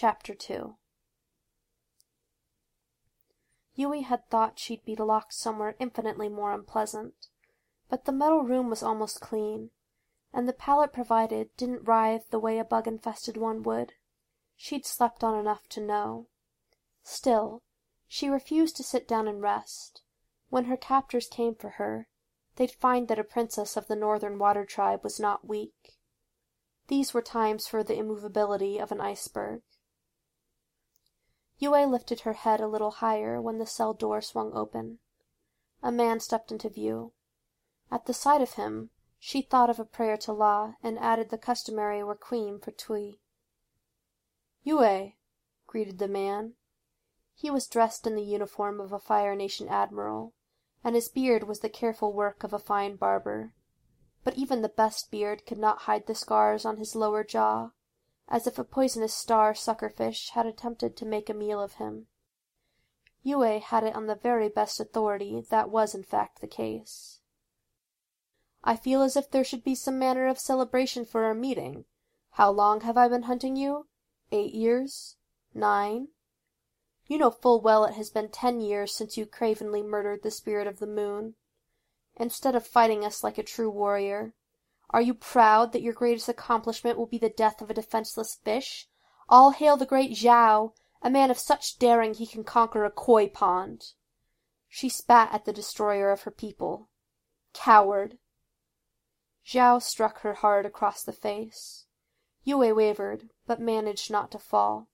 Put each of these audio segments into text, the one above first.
Chapter 2 Yue had thought she'd be locked somewhere infinitely more unpleasant, but the metal room was almost clean, and the pallet provided didn't writhe the way a bug infested one would. She'd slept on enough to know. Still, she refused to sit down and rest. When her captors came for her, they'd find that a princess of the Northern Water Tribe was not weak. These were times for the immovability of an iceberg. Yue lifted her head a little higher when the cell door swung open. A man stepped into view. At the sight of him, she thought of a prayer to La and added the customary requiem for Tui. Yue, greeted the man. He was dressed in the uniform of a Fire Nation admiral, and his beard was the careful work of a fine barber. But even the best beard could not hide the scars on his lower jaw, as if a poisonous star suckerfish had attempted to make a meal of him. Yue had it on the very best authority that was in fact the case. I feel as if there should be some manner of celebration for our meeting. How long have I been hunting you? Eight years? Nine? You know full well it has been ten years since you cravenly murdered the spirit of the moon. Instead of fighting us like a true warrior, are you proud that your greatest accomplishment will be the death of a defenseless fish? All hail the great Zhao, a man of such daring he can conquer a koi pond. She spat at the destroyer of her people. Coward! Zhao struck her hard across the face. Yue wavered, but managed not to fall.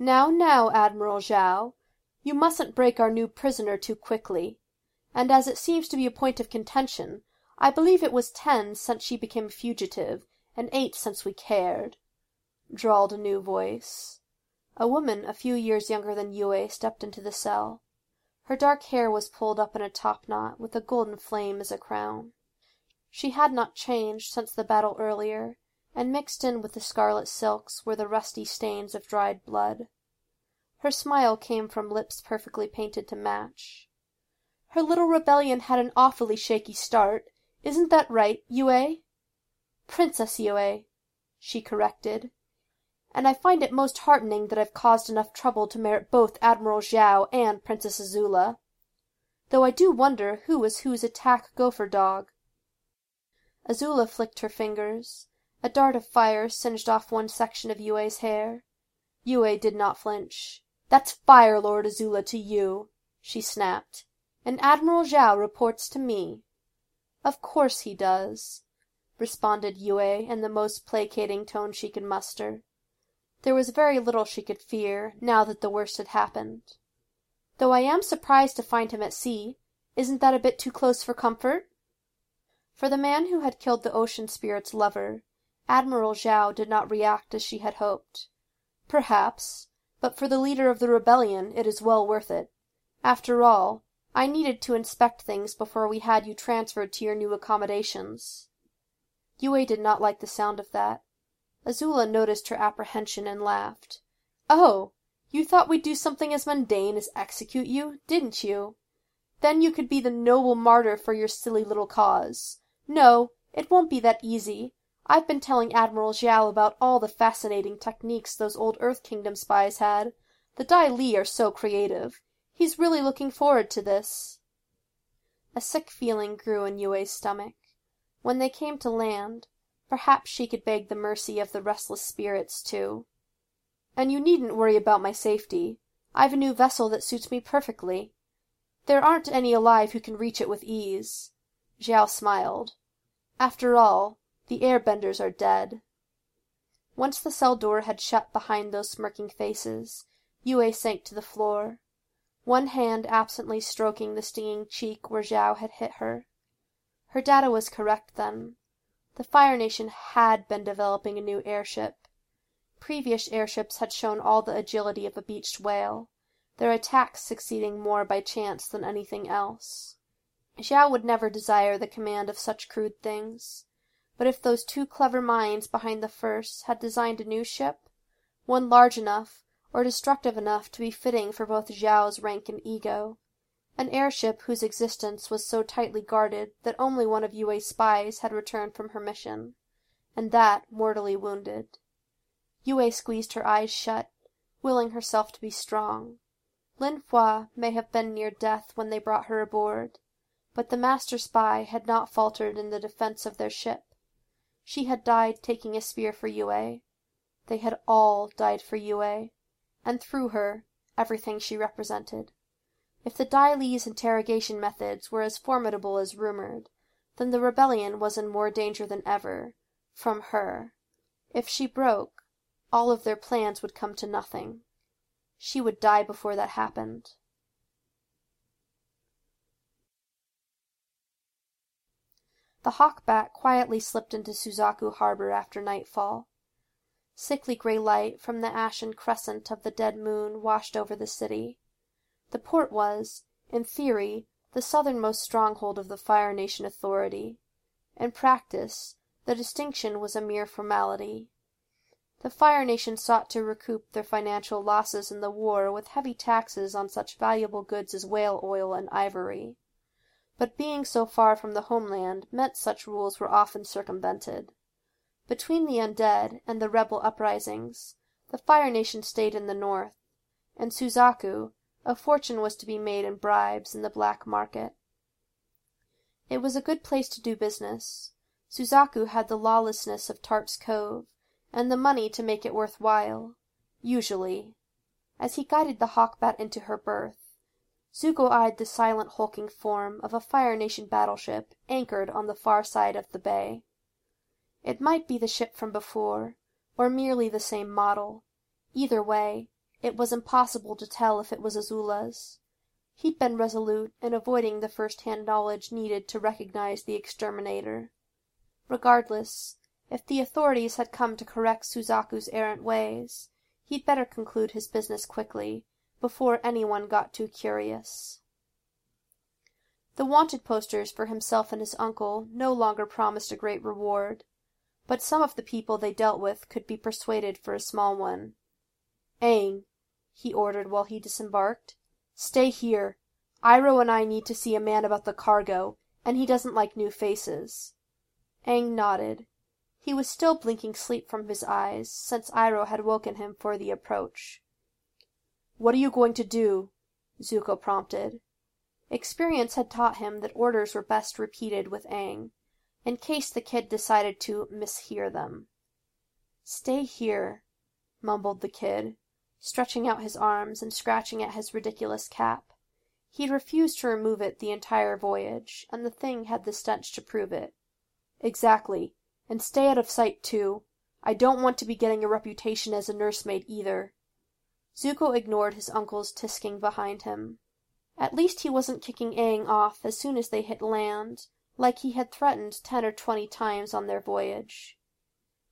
Now, now, Admiral Zhao, you mustn't break our new prisoner too quickly. And as it seems to be a point of contention, I believe it was ten since she became fugitive, and eight since we cared, drawled a new voice. A woman a few years younger than Yue stepped into the cell. Her dark hair was pulled up in a top knot, with a golden flame as a crown. She had not changed since the battle earlier, and mixed in with the scarlet silks were the rusty stains of dried blood. Her smile came from lips perfectly painted to match. Her little rebellion had an awfully shaky start. Isn't that right, Yue? Princess Yue, she corrected. And I find it most heartening that I've caused enough trouble to merit both Admiral Zhao and Princess Azula. Though I do wonder who was whose attack gopher dog. Azula flicked her fingers. A dart of fire singed off one section of Yue's hair. Yue did not flinch. That's Fire Lord Azula to you, she snapped. And Admiral Zhao reports to me. Of course he does, responded Yue in the most placating tone she could muster. There was very little she could fear, now that the worst had happened. Though I am surprised to find him at sea. Isn't that a bit too close for comfort? For the man who had killed the ocean spirit's lover, Admiral Zhao did not react as she had hoped. Perhaps, but for the leader of the rebellion it is well worth it. After all, I needed to inspect things before we had you transferred to your new accommodations. Yue did not like the sound of that. Azula noticed her apprehension and laughed. Oh, you thought we'd do something as mundane as execute you, didn't you? Then you could be the noble martyr for your silly little cause. No, it won't be that easy. I've been telling Admiral Zhao about all the fascinating techniques those old Earth Kingdom spies had. The Dai Li are so creative. He's really looking forward to this. A sick feeling grew in Yue's stomach. When they came to land, perhaps she could beg the mercy of the restless spirits, too. And you needn't worry about my safety. I've a new vessel that suits me perfectly. There aren't any alive who can reach it with ease. Zhao smiled. After all, the airbenders are dead. Once the cell door had shut behind those smirking faces, Yue sank to the floor, one hand absently stroking the stinging cheek where Zhao had hit her. Her data was correct, then. The Fire Nation had been developing a new airship. Previous airships had shown all the agility of a beached whale, their attacks succeeding more by chance than anything else. Zhao would never desire the command of such crude things. But if those two clever minds behind the first had designed a new ship, one large enough or destructive enough to be fitting for both Zhao's rank and ego, an airship whose existence was so tightly guarded that only one of Yue's spies had returned from her mission, and that mortally wounded. Yue squeezed her eyes shut, willing herself to be strong. Lin Fua may have been near death when they brought her aboard, but the master spy had not faltered in the defence of their ship. She had died taking a spear for Yue. They had all died for Yue, and through her, everything she represented. If the Dai Li's interrogation methods were as formidable as rumored, then the rebellion was in more danger than ever from her. If she broke, all of their plans would come to nothing. She would die before that happened. The Hawkbat quietly slipped into Suzaku harbor after nightfall. Sickly gray light from the ashen crescent of the dead moon washed over the city. The port was, in theory, the southernmost stronghold of the Fire Nation authority. In practice, the distinction was a mere formality. The Fire Nation sought to recoup their financial losses in the war with heavy taxes on such valuable goods as whale oil and ivory. But being so far from the homeland meant such rules were often circumvented. Between the undead and the rebel uprisings, the Fire Nation stayed in the north, and Suzaku, a fortune was to be made in bribes in the black market. It was a good place to do business. Suzaku had the lawlessness of Tart's Cove, and the money to make it worth while usually. As he guided the Hawkbat into her berth, Zuko eyed the silent hulking form of a Fire Nation battleship anchored on the far side of the bay. It might be the ship from before, or merely the same model. Either way, it was impossible to tell if it was Azula's. He'd been resolute in avoiding the first hand knowledge needed to recognize the exterminator. Regardless, if the authorities had come to correct Suzaku's errant ways, he'd better conclude his business quickly, before anyone got too curious. The wanted posters for himself and his uncle no longer promised a great reward, but some of the people they dealt with could be persuaded for a small one. Aang, he ordered while he disembarked. Stay here. Iroh and I need to see a man about the cargo, and he doesn't like new faces. Aang nodded. He was still blinking sleep from his eyes, since Iroh had woken him for the approach. What are you going to do? Zuko prompted. Experience had taught him that orders were best repeated with Aang, in case the kid decided to mishear them. Stay here, mumbled the kid stretching out his arms and scratching at his ridiculous cap. He'd refused to remove it the entire voyage, and the thing had the stench to prove it. Exactly. And stay out of sight, too. I don't want to be getting a reputation as a nursemaid either. Zuko ignored his uncle's tisking behind him. At least he wasn't kicking Aang off as soon as they hit land, like he had threatened ten or twenty times on their voyage.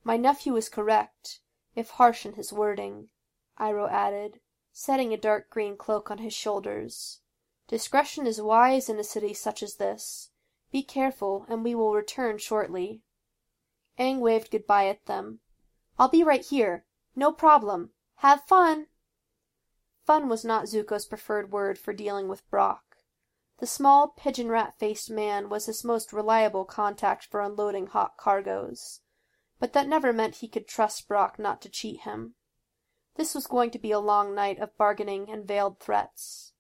My nephew is correct, if harsh in his wording. Iroh added, setting a dark green cloak on his shoulders. Discretion is wise in a city such as this. Be careful, and we will return shortly. Aang waved goodbye at them. I'll be right here. No problem. Have fun! Fun was not Zuko's preferred word for dealing with Brock. The small, pigeon rat faced man was his most reliable contact for unloading hot cargoes. But that never meant he could trust Brock not to cheat him. This was going to be a long night of bargaining and veiled threats.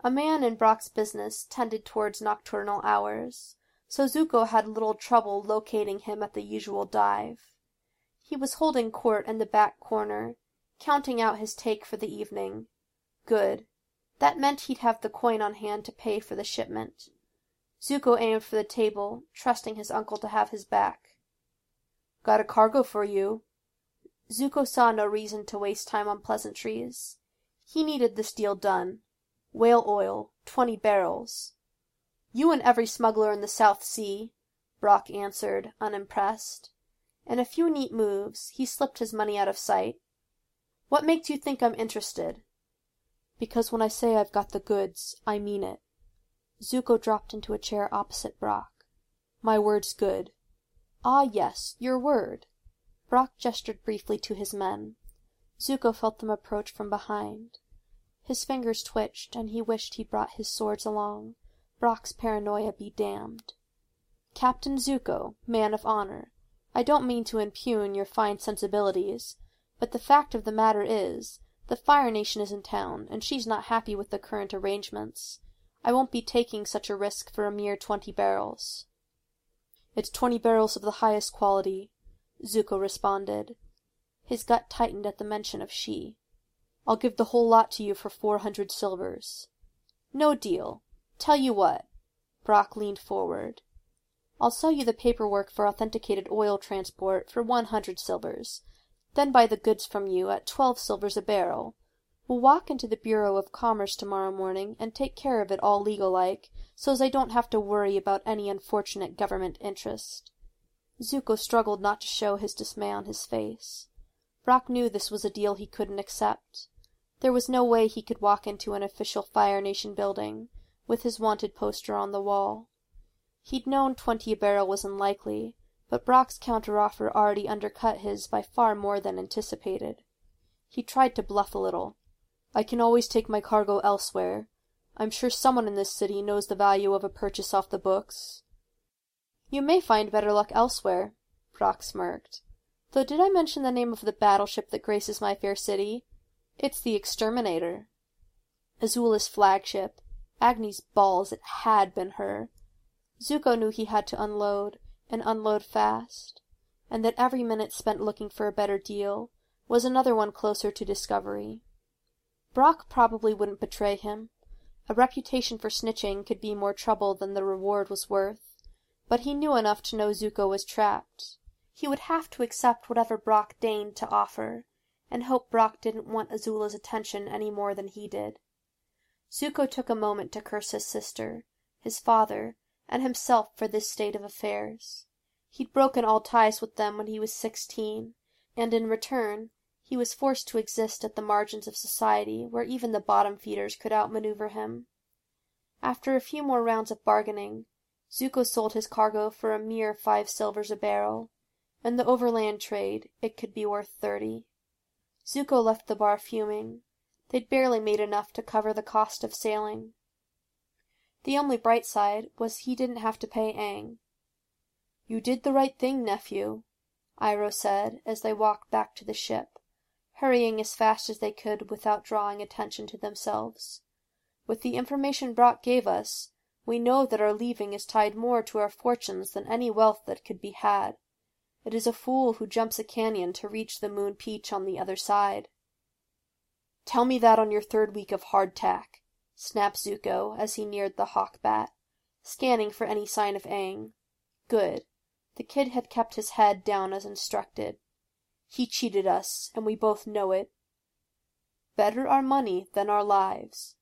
A man in Brock's business tended towards nocturnal hours, so Zuko had little trouble locating him at the usual dive. He was holding court in the back corner, counting out his take for the evening. Good. That meant he'd have the coin on hand to pay for the shipment. Zuko aimed for the table, trusting his uncle to have his back. Got a cargo for you, Zuko saw no reason to waste time on pleasantries. He needed this deal done. Whale oil, twenty barrels. You and every smuggler in the South Sea, Brock answered, unimpressed. In a few neat moves, he slipped his money out of sight. What makes you think I'm interested? Because when I say I've got the goods, I mean it. Zuko dropped into a chair opposite Brock. My word's good. Ah, yes, your word. Brock gestured briefly to his men. Zuko felt them approach from behind. His fingers twitched, and he wished he brought his swords along. Brock's paranoia be damned. Captain Zuko, man of honor, I don't mean to impugn your fine sensibilities, But the fact of the matter is, the Fire Nation is in town, and she's not happy with the current arrangements. I won't be taking such a risk for a mere twenty barrels." "It's twenty barrels of the highest quality," Zuko responded. His gut tightened at the mention of she. "I'll give the whole lot to you for four hundred silvers." "No deal. Tell you what." Brock leaned forward. "I'll sell you the paperwork for authenticated oil transport for one hundred silvers then buy the goods from you at twelve silvers a barrel. We'll walk into the Bureau of Commerce tomorrow morning and take care of it all legal like, so's I don't have to worry about any unfortunate government interest." Zuko struggled not to show his dismay on his face. Brock knew this was a deal he couldn't accept. There was no way he could walk into an official Fire Nation building, with his wanted poster on the wall. He'd known twenty a barrel was unlikely, but Brock's counteroffer already undercut his by far more than anticipated. He tried to bluff a little. "I can always take my cargo elsewhere. I'm sure someone in this city knows the value of a purchase off the books." "You may find better luck elsewhere," Brock smirked. "Though did I mention the name of the battleship that graces my fair city? It's the Exterminator." Azula's flagship. Agni's balls, it had been her. Zuko knew he had to unload and unload fast, and that every minute spent looking for a better deal was another one closer to discovery. Brock probably wouldn't betray him. A reputation for snitching could be more trouble than the reward was worth, but he knew enough to know Zuko was trapped. He would have to accept whatever Brock deigned to offer, and hope Brock didn't want Azula's attention any more than he did. Zuko took a moment to curse his sister, his father, and himself for this state of affairs. He'd broken all ties with them when he was sixteen, and in return he was forced to exist at the margins of society where even the bottom feeders could outmaneuver him. After a few more rounds of bargaining, Zuko sold his cargo for a mere five silvers a barrel. In the overland trade it could be worth thirty. Zuko left the bar fuming. They'd barely made enough to cover the cost of sailing. The only bright side was he didn't have to pay Aang. "You did the right thing, nephew," Iroh said as they walked back to the ship, hurrying as fast as they could without drawing attention to themselves. "With the information Brock gave us, we know that our leaving is tied more to our fortunes than any wealth that could be had. It is a fool who jumps a canyon to reach the Moon Peach on the other side." "Tell me that on your third week of hardtack snapped Zuko as he neared the Hawk Bat, scanning for any sign of Aang. Good. The kid had kept his head down as instructed. He cheated us, and we both know it. Better our money than our lives.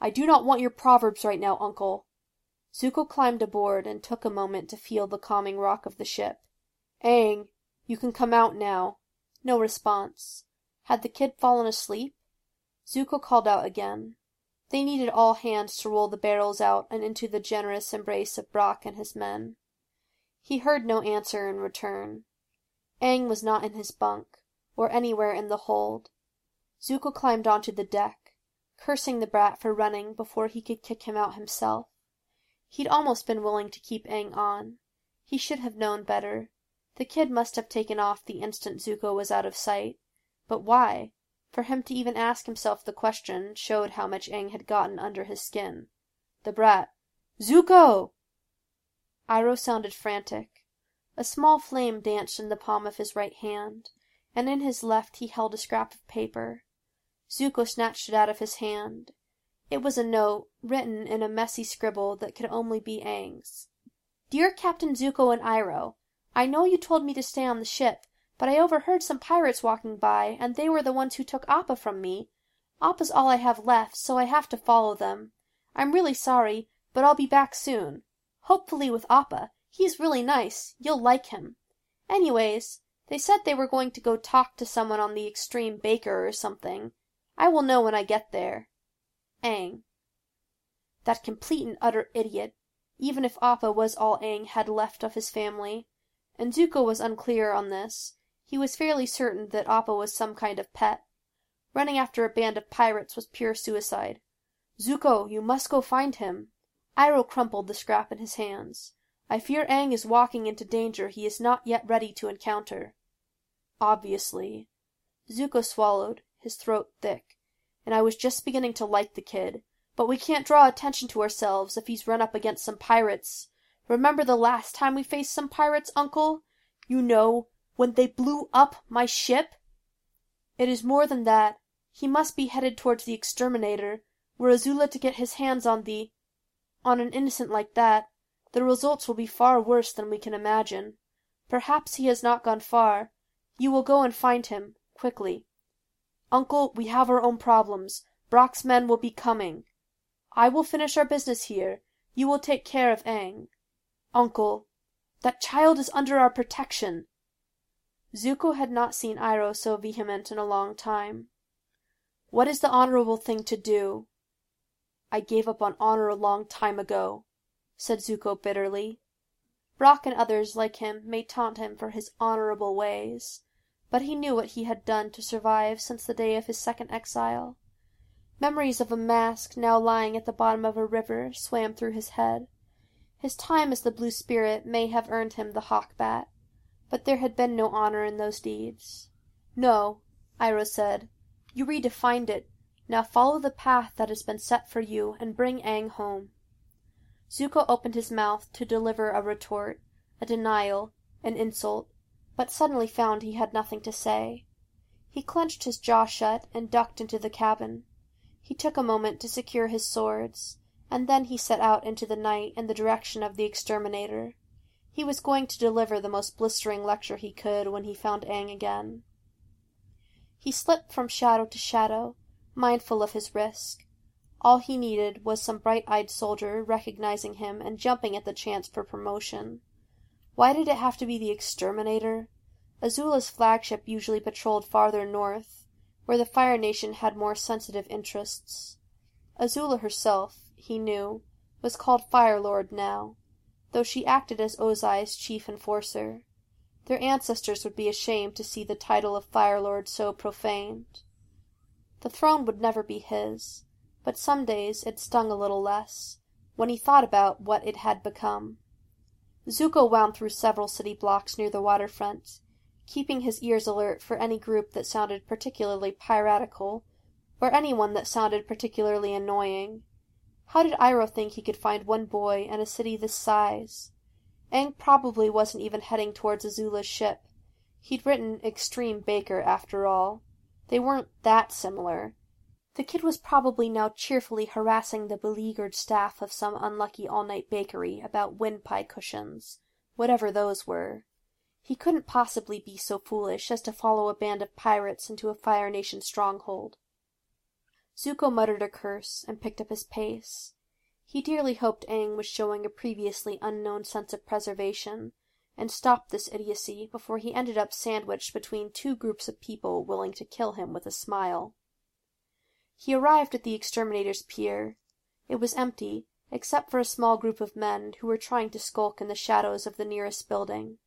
I do not want your proverbs right now, uncle. Zuko climbed aboard and took a moment to feel the calming rock of the ship. Aang, you can come out now. No response. Had the kid fallen asleep? Zuko called out again. They needed all hands to roll the barrels out and into the generous embrace of Brock and his men. He heard no answer in return. Aang was not in his bunk, or anywhere in the hold. Zuko climbed onto the deck, cursing the brat for running before he could kick him out himself. He'd almost been willing to keep Aang on. He should have known better. The kid must have taken off the instant Zuko was out of sight. But why? For him to even ask himself the question showed how much Aang had gotten under his skin. The brat "Zuko!" Iroh sounded frantic. A small flame danced in the palm of his right hand, and in his left he held a scrap of paper. Zuko snatched it out of his hand. It was a note, written in a messy scribble that could only be Aang's. Dear Captain Zuko and Iroh, I know you told me to stay on the ship, but I overheard some pirates walking by, and they were the ones who took Appa from me. Appa's all I have left, so I have to follow them. I'm really sorry, but I'll be back soon. Hopefully with Appa. He's really nice. You'll like him. Anyways, they said they were going to go talk to someone on the Extreme Baker or something. I will know when I get there. Aang. That complete and utter idiot. Even if Appa was all Aang had left of his family. And Zuko was unclear on this. He was fairly certain that Appa was some kind of pet. Running after a band of pirates was pure suicide. Zuko, you must go find him. Iroh crumpled the scrap in his hands. I fear Aang is walking into danger he is not yet ready to encounter. Obviously. Zuko swallowed, his throat thick. "And I was just beginning to like the kid. But we can't draw attention to ourselves if he's run up against some pirates. Remember the last time we faced some pirates, Uncle? You know, when they blew up my ship?" "It is more than that. He must be headed towards the Exterminator. Were Azula to get his hands on the on an innocent like that, the results will be far worse than we can imagine. Perhaps he has not gone far. You will go and find him quickly. Uncle, we have our own problems. Brock's men will be coming. I will finish our business here. You will take care of Aang. Uncle, that child is under our protection." Zuko had not seen Iroh so vehement in a long time. "What is the honorable thing to do?" "I gave up on honor a long time ago," said Zuko bitterly. Brock and others like him may taunt him for his honorable ways, but he knew what he had done to survive since the day of his second exile. Memories of a mask now lying at the bottom of a river swam through his head. His time as the Blue Spirit may have earned him the hawk bat, but there had been no honor in those deeds. "No," Iroh said. "You redefined it. Now follow the path that has been set for you and bring Aang home." Zuko opened his mouth to deliver a retort, a denial, an insult, but suddenly found he had nothing to say. He clenched his jaw shut and ducked into the cabin. He took a moment to secure his swords and then he set out into the night in the direction of the exterminator. He was going to deliver the most blistering lecture he could when he found Aang again. He slipped from shadow to shadow, mindful of his risk. All he needed was some bright eyed soldier recognizing him and jumping at the chance for promotion. Why did it have to be the exterminator? Azula's flagship usually patrolled farther north, where the Fire Nation had more sensitive interests. Azula herself, he knew, was called Fire Lord now, though she acted as Ozai's chief enforcer. Their ancestors would be ashamed to see the title of Fire Lord so profaned. The throne would never be his, but some days it stung a little less, when he thought about what it had become. Zuko wound through several city blocks near the waterfront, keeping his ears alert for any group that sounded particularly piratical, or anyone that sounded particularly annoying. How did Iroh think he could find one boy in a city this size? Aang probably wasn't even heading towards Azula's ship. He'd written Extreme Baker, after all. They weren't that similar. The kid was probably now cheerfully harassing the beleaguered staff of some unlucky all-night bakery about windpipe cushions, whatever those were. He couldn't possibly be so foolish as to follow a band of pirates into a Fire Nation stronghold. Zuko muttered a curse and picked up his pace. He dearly hoped Aang was showing a previously unknown sense of preservation, and stopped this idiocy before he ended up sandwiched between two groups of people willing to kill him with a smile. He arrived at the exterminator's pier. It was empty, except for a small group of men who were trying to skulk in the shadows of the nearest building.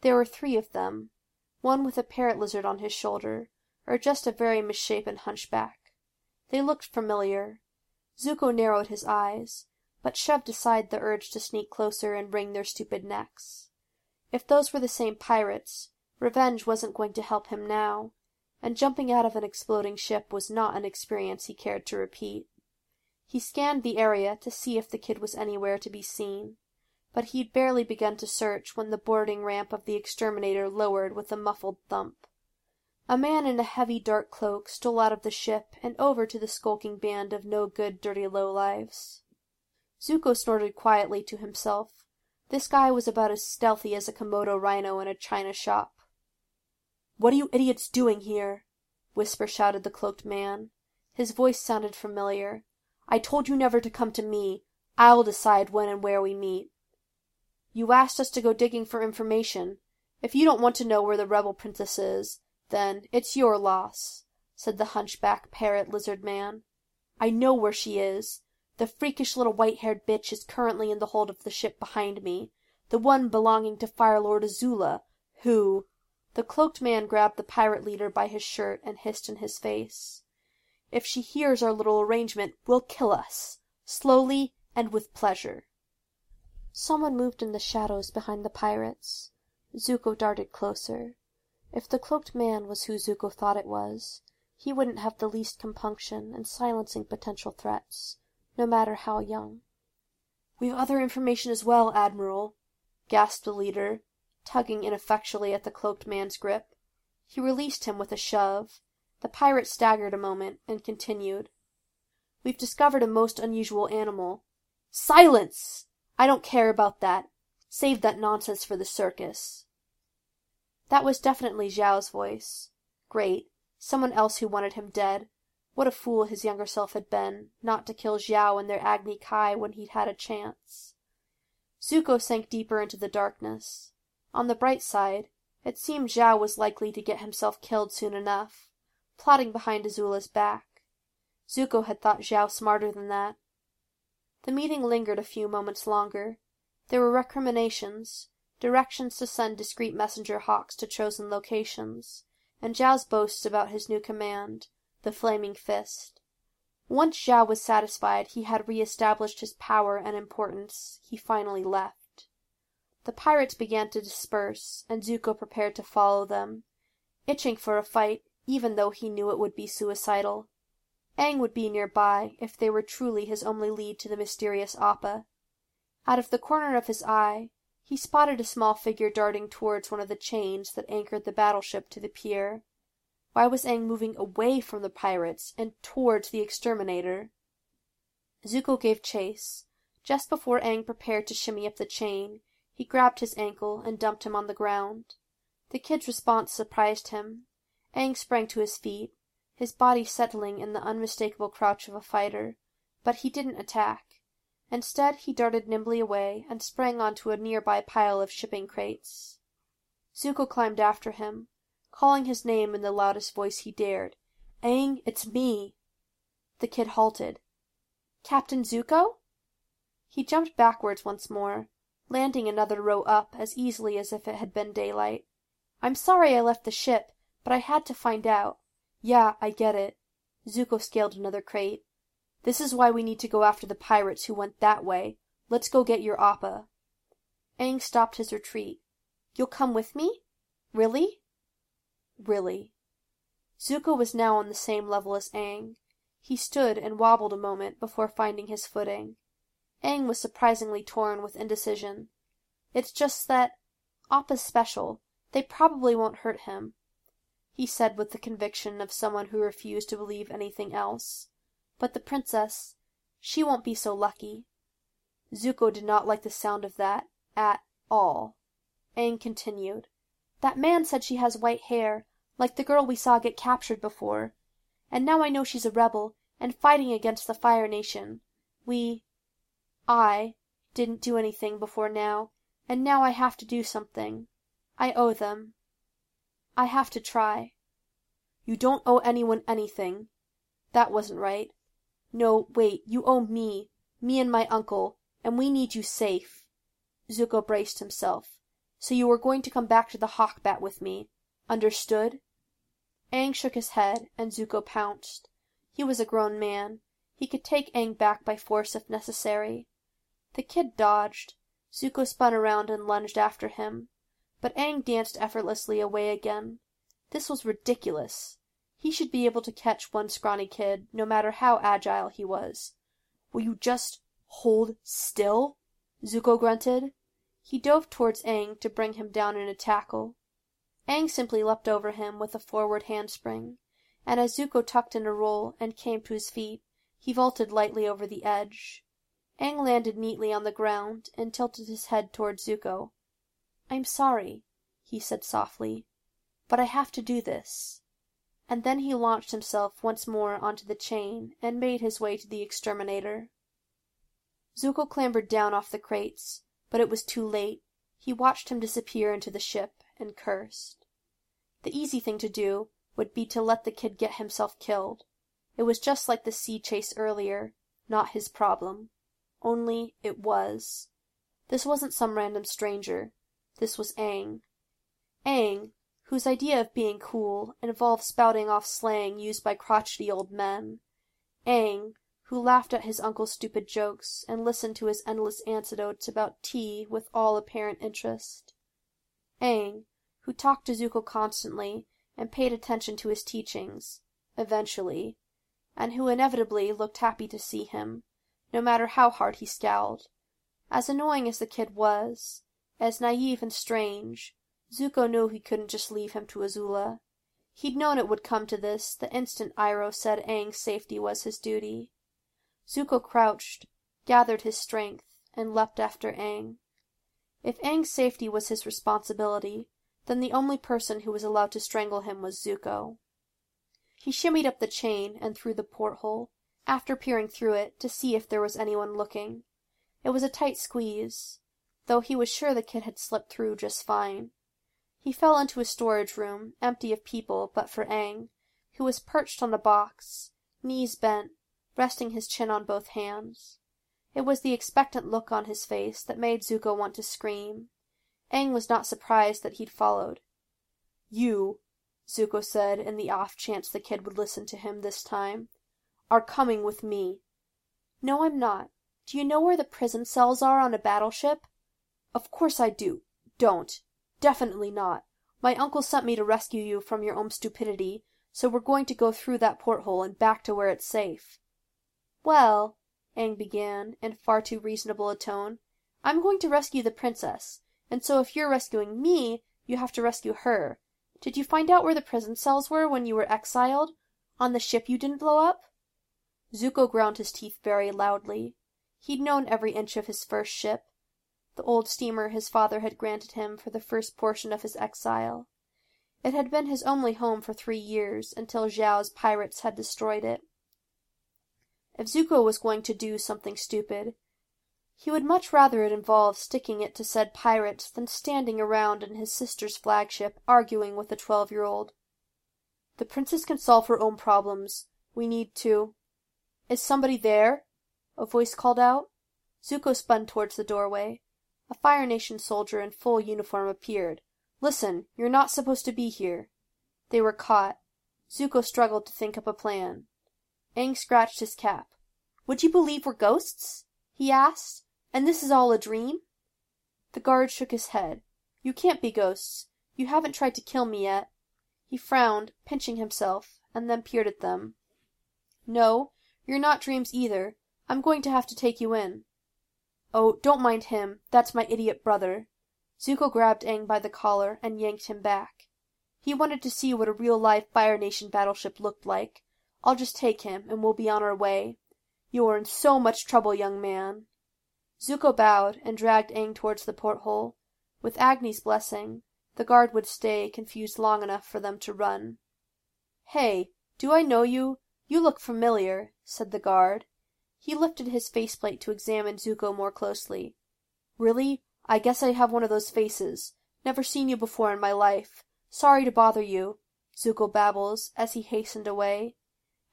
There were three of them, one with a parrot lizard on his shoulder, or just a very misshapen hunchback. They looked familiar. Zuko narrowed his eyes, but shoved aside the urge to sneak closer and wring their stupid necks. If those were the same pirates, revenge wasn't going to help him now, and jumping out of an exploding ship was not an experience he cared to repeat. He scanned the area to see if the kid was anywhere to be seen, but he'd barely begun to search when the boarding ramp of the exterminator lowered with a muffled thump. A man in a heavy dark cloak stole out of the ship and over to the skulking band of no good dirty lowlives. Zuko snorted quietly to himself. This guy was about as stealthy as a Komodo rhino in a china shop. What are you idiots doing here? Whisper shouted the cloaked man. His voice sounded familiar. I told you never to come to me. I'll decide when and where we meet. You asked us to go digging for information. If you don't want to know where the rebel princess is, then it's your loss, said the hunchback parrot lizard man. I know where she is. The freakish little white-haired bitch is currently in the hold of the ship behind me, the one belonging to Fire Lord Azula, who The cloaked man grabbed the pirate leader by his shirt and hissed in his face. If she hears our little arrangement, will kill us, slowly and with pleasure. Someone moved in the shadows behind the pirates. Zuko darted closer. If the cloaked man was who Zuko thought it was, he wouldn't have the least compunction in silencing potential threats, no matter how young. We've other information as well, Admiral, gasped the leader, tugging ineffectually at the cloaked man's grip. He released him with a shove. The pirate staggered a moment, and continued. We've discovered a most unusual animal. Silence! I don't care about that. Save that nonsense for the circus. That was definitely Zhao's voice. Great. Someone else who wanted him dead. What a fool his younger self had been, not to kill Zhao and their Agni Kai when he'd had a chance. Zuko sank deeper into the darkness. On the bright side, it seemed Zhao was likely to get himself killed soon enough, plotting behind Azula's back. Zuko had thought Zhao smarter than that. The meeting lingered a few moments longer. There were recriminations, directions to send discreet messenger hawks to chosen locations, and Zhao's boasts about his new command, the Flaming Fist. Once Zhao was satisfied he had re-established his power and importance, he finally left. The pirates began to disperse, and Zuko prepared to follow them, itching for a fight, even though he knew it would be suicidal. Aang would be nearby if they were truly his only lead to the mysterious Appa. Out of the corner of his eye, he spotted a small figure darting towards one of the chains that anchored the battleship to the pier. Why was Aang moving away from the pirates and towards the exterminator? Zuko gave chase. Just before Aang prepared to shimmy up the chain, he grabbed his ankle and dumped him on the ground. The kid's response surprised him. Aang sprang to his feet, his body settling in the unmistakable crouch of a fighter, but he didn't attack. Instead, he darted nimbly away and sprang onto a nearby pile of shipping crates. Zuko climbed after him, calling his name in the loudest voice he dared. Aang, it's me. The kid halted. Captain Zuko? He jumped backwards once more, landing another row up as easily as if it had been daylight. I'm sorry I left the ship, but I had to find out. Yeah, I get it. Zuko scaled another crate. This is why we need to go after the pirates who went that way. Let's go get your Appa. Aang stopped his retreat. You'll come with me? Really? Really. Zuko was now on the same level as Aang. He stood and wobbled a moment before finding his footing. Aang was surprisingly torn with indecision. It's just that Appa's special. They probably won't hurt him, he said with the conviction of someone who refused to believe anything else. But the princess, she won't be so lucky. Zuko did not like the sound of that at all. Aang continued. That man said she has white hair, like the girl we saw get captured before. And now I know she's a rebel, and fighting against the Fire Nation. We I didn't do anything before now, and now I have to do something. I owe them. I have to try. You don't owe anyone anything. That wasn't right. No, wait, you owe me, me and my uncle, and we need you safe. Zuko braced himself. So you are going to come back to the Hawk Bat with me. Understood? Aang shook his head, and Zuko pounced. He was a grown man. He could take Aang back by force if necessary. The kid dodged. Zuko spun around and lunged after him. But Aang danced effortlessly away again. This was ridiculous. He should be able to catch one scrawny kid, no matter how agile he was. Will you just hold still? Zuko grunted. He dove towards Aang to bring him down in a tackle. Aang simply leapt over him with a forward handspring, and as Zuko tucked in a roll and came to his feet, he vaulted lightly over the edge. Aang landed neatly on the ground and tilted his head towards Zuko. I'm sorry, he said softly, but I have to do this and then he launched himself once more onto the chain and made his way to the exterminator. Zuko clambered down off the crates, but it was too late. He watched him disappear into the ship and cursed. The easy thing to do would be to let the kid get himself killed. It was just like the sea chase earlier, not his problem. Only it was. This wasn't some random stranger. This was Aang. Aang, whose idea of being cool involved spouting off slang used by crotchety old men. Aang, who laughed at his uncle's stupid jokes and listened to his endless anecdotes about tea with all apparent interest. Aang, who talked to Zuko constantly and paid attention to his teachings, eventually, and who inevitably looked happy to see him, no matter how hard he scowled. As annoying as the kid was, as naive and strange, Zuko knew he couldn't just leave him to Azula. He'd known it would come to this the instant Iroh said Aang's safety was his duty. Zuko crouched, gathered his strength, and leapt after Aang. If Aang's safety was his responsibility, then the only person who was allowed to strangle him was Zuko. He shimmied up the chain and through the porthole, after peering through it to see if there was anyone looking. It was a tight squeeze, though he was sure the kid had slipped through just fine. He fell into a storage room, empty of people but for Aang, who was perched on a box, knees bent, resting his chin on both hands. It was the expectant look on his face that made Zuko want to scream. Aang was not surprised that he'd followed. You, Zuko said in the off chance the kid would listen to him this time, are coming with me. No, I'm not. Do you know where the prison cells are on a battleship? Of course I do. Don't. Definitely not. My uncle sent me to rescue you from your own stupidity, so we're going to go through that porthole and back to where it's safe. Well, Aang began, in far too reasonable a tone, I'm going to rescue the princess, and so if you're rescuing me, you have to rescue her. Did you find out where the prison cells were when you were exiled? On the ship you didn't blow up? Zuko ground his teeth very loudly. He'd known every inch of his first ship, the old steamer his father had granted him for the first portion of his exile. It had been his only home for three years, until Zhao's pirates had destroyed it. If Zuko was going to do something stupid, he would much rather it involve sticking it to said pirates than standing around in his sister's flagship arguing with a twelve year old. The princess can solve her own problems. We need to. Is somebody there? A voice called out. Zuko spun towards the doorway. A Fire Nation soldier in full uniform appeared. Listen, you're not supposed to be here. They were caught. Zuko struggled to think up a plan. Aang scratched his cap. "Would you believe we're ghosts?" he asked. "And this is all a dream?" The guard shook his head. "You can't be ghosts. You haven't tried to kill me yet." He frowned, pinching himself, and then peered at them. "No, you're not dreams either. I'm going to have to take you in." "Oh, don't mind him. That's my idiot brother." Zuko grabbed Aang by the collar and yanked him back. He wanted to see what a real-life Fire Nation battleship looked like. I'll just take him, and we'll be on our way. You are in so much trouble, young man." Zuko bowed, and dragged Aang towards the porthole. With Agni's blessing, the guard would stay confused long enough for them to run. "Hey, do I know you? You look familiar," said the guard. He lifted his faceplate to examine Zuko more closely. "Really? I guess I have one of those faces. Never seen you before in my life. Sorry to bother you," Zuko babbles, as he hastened away.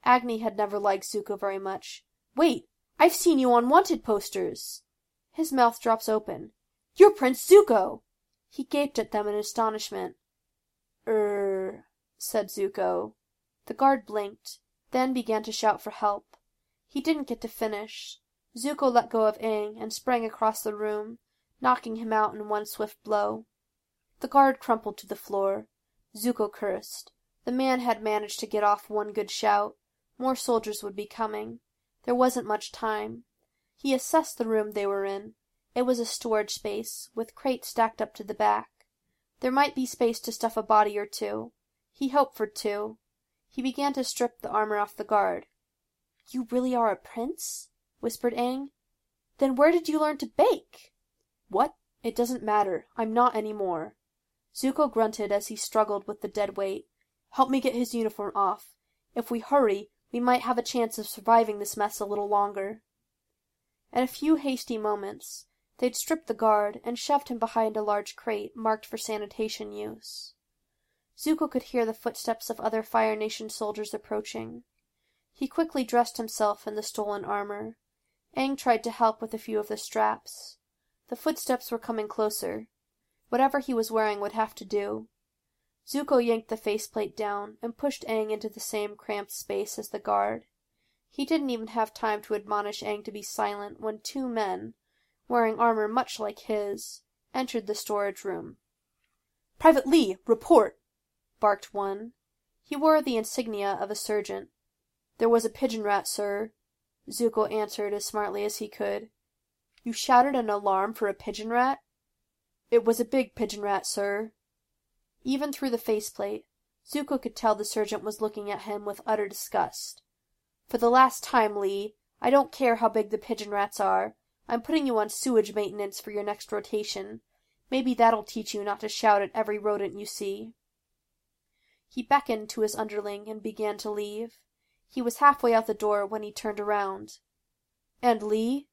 Agni had never liked Zuko very much. "Wait! I've seen you on wanted posters!" His mouth drops open. "You're Prince Zuko!" He gaped at them in astonishment. "Er," said Zuko. The guard blinked, then began to shout for help. He didn't get to finish. Zuko let go of Aang and sprang across the room, knocking him out in one swift blow. The guard crumpled to the floor. Zuko cursed. The man had managed to get off one good shout. More soldiers would be coming. There wasn't much time. He assessed the room they were in. It was a storage space, with crates stacked up to the back. There might be space to stuff a body or two. He hoped for two. He began to strip the armor off the guard. "You really are a prince?" whispered Aang. "Then where did you learn to bake?" "What? It doesn't matter. I'm not any more." Zuko grunted as he struggled with the dead weight. "Help me get his uniform off. If we hurry we might have a chance of surviving this mess a little longer." In a few hasty moments they'd stripped the guard and shoved him behind a large crate marked for sanitation use. Zuko could hear the footsteps of other Fire Nation soldiers approaching. He quickly dressed himself in the stolen armor. Aang tried to help with a few of the straps. The footsteps were coming closer. Whatever he was wearing would have to do. Zuko yanked the faceplate down and pushed Aang into the same cramped space as the guard. He didn't even have time to admonish Aang to be silent when two men, wearing armor much like his, entered the storage room. Private Lee, report!" barked one. He wore the insignia of a sergeant. "There was a pigeon rat, sir," Zuko answered as smartly as he could. "You shouted an alarm for a pigeon rat?" "It was a big pigeon rat, sir." Even through the faceplate, Zuko could tell the sergeant was looking at him with utter disgust. "For the last time, Lee, I don't care how big the pigeon rats are. I'm putting you on sewage maintenance for your next rotation. Maybe that'll teach you not to shout at every rodent you see." He beckoned to his underling and began to leave. He was halfway out the door when he turned around. "And Lee?"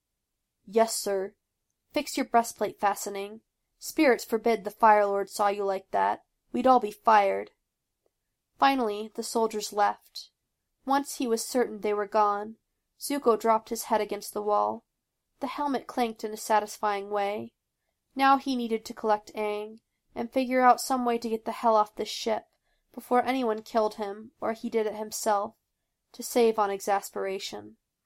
"Yes, sir." "Fix your breastplate fastening. Spirits forbid the Fire Lord saw you like that. We'd all be fired." Finally the soldiers left. Once he was certain they were gone, Zuko dropped his head against the wall. The helmet clanked in a satisfying way. Now he needed to collect Aang, and figure out some way to get the hell off this ship, before anyone killed him, or he did it himself, to save on exasperation.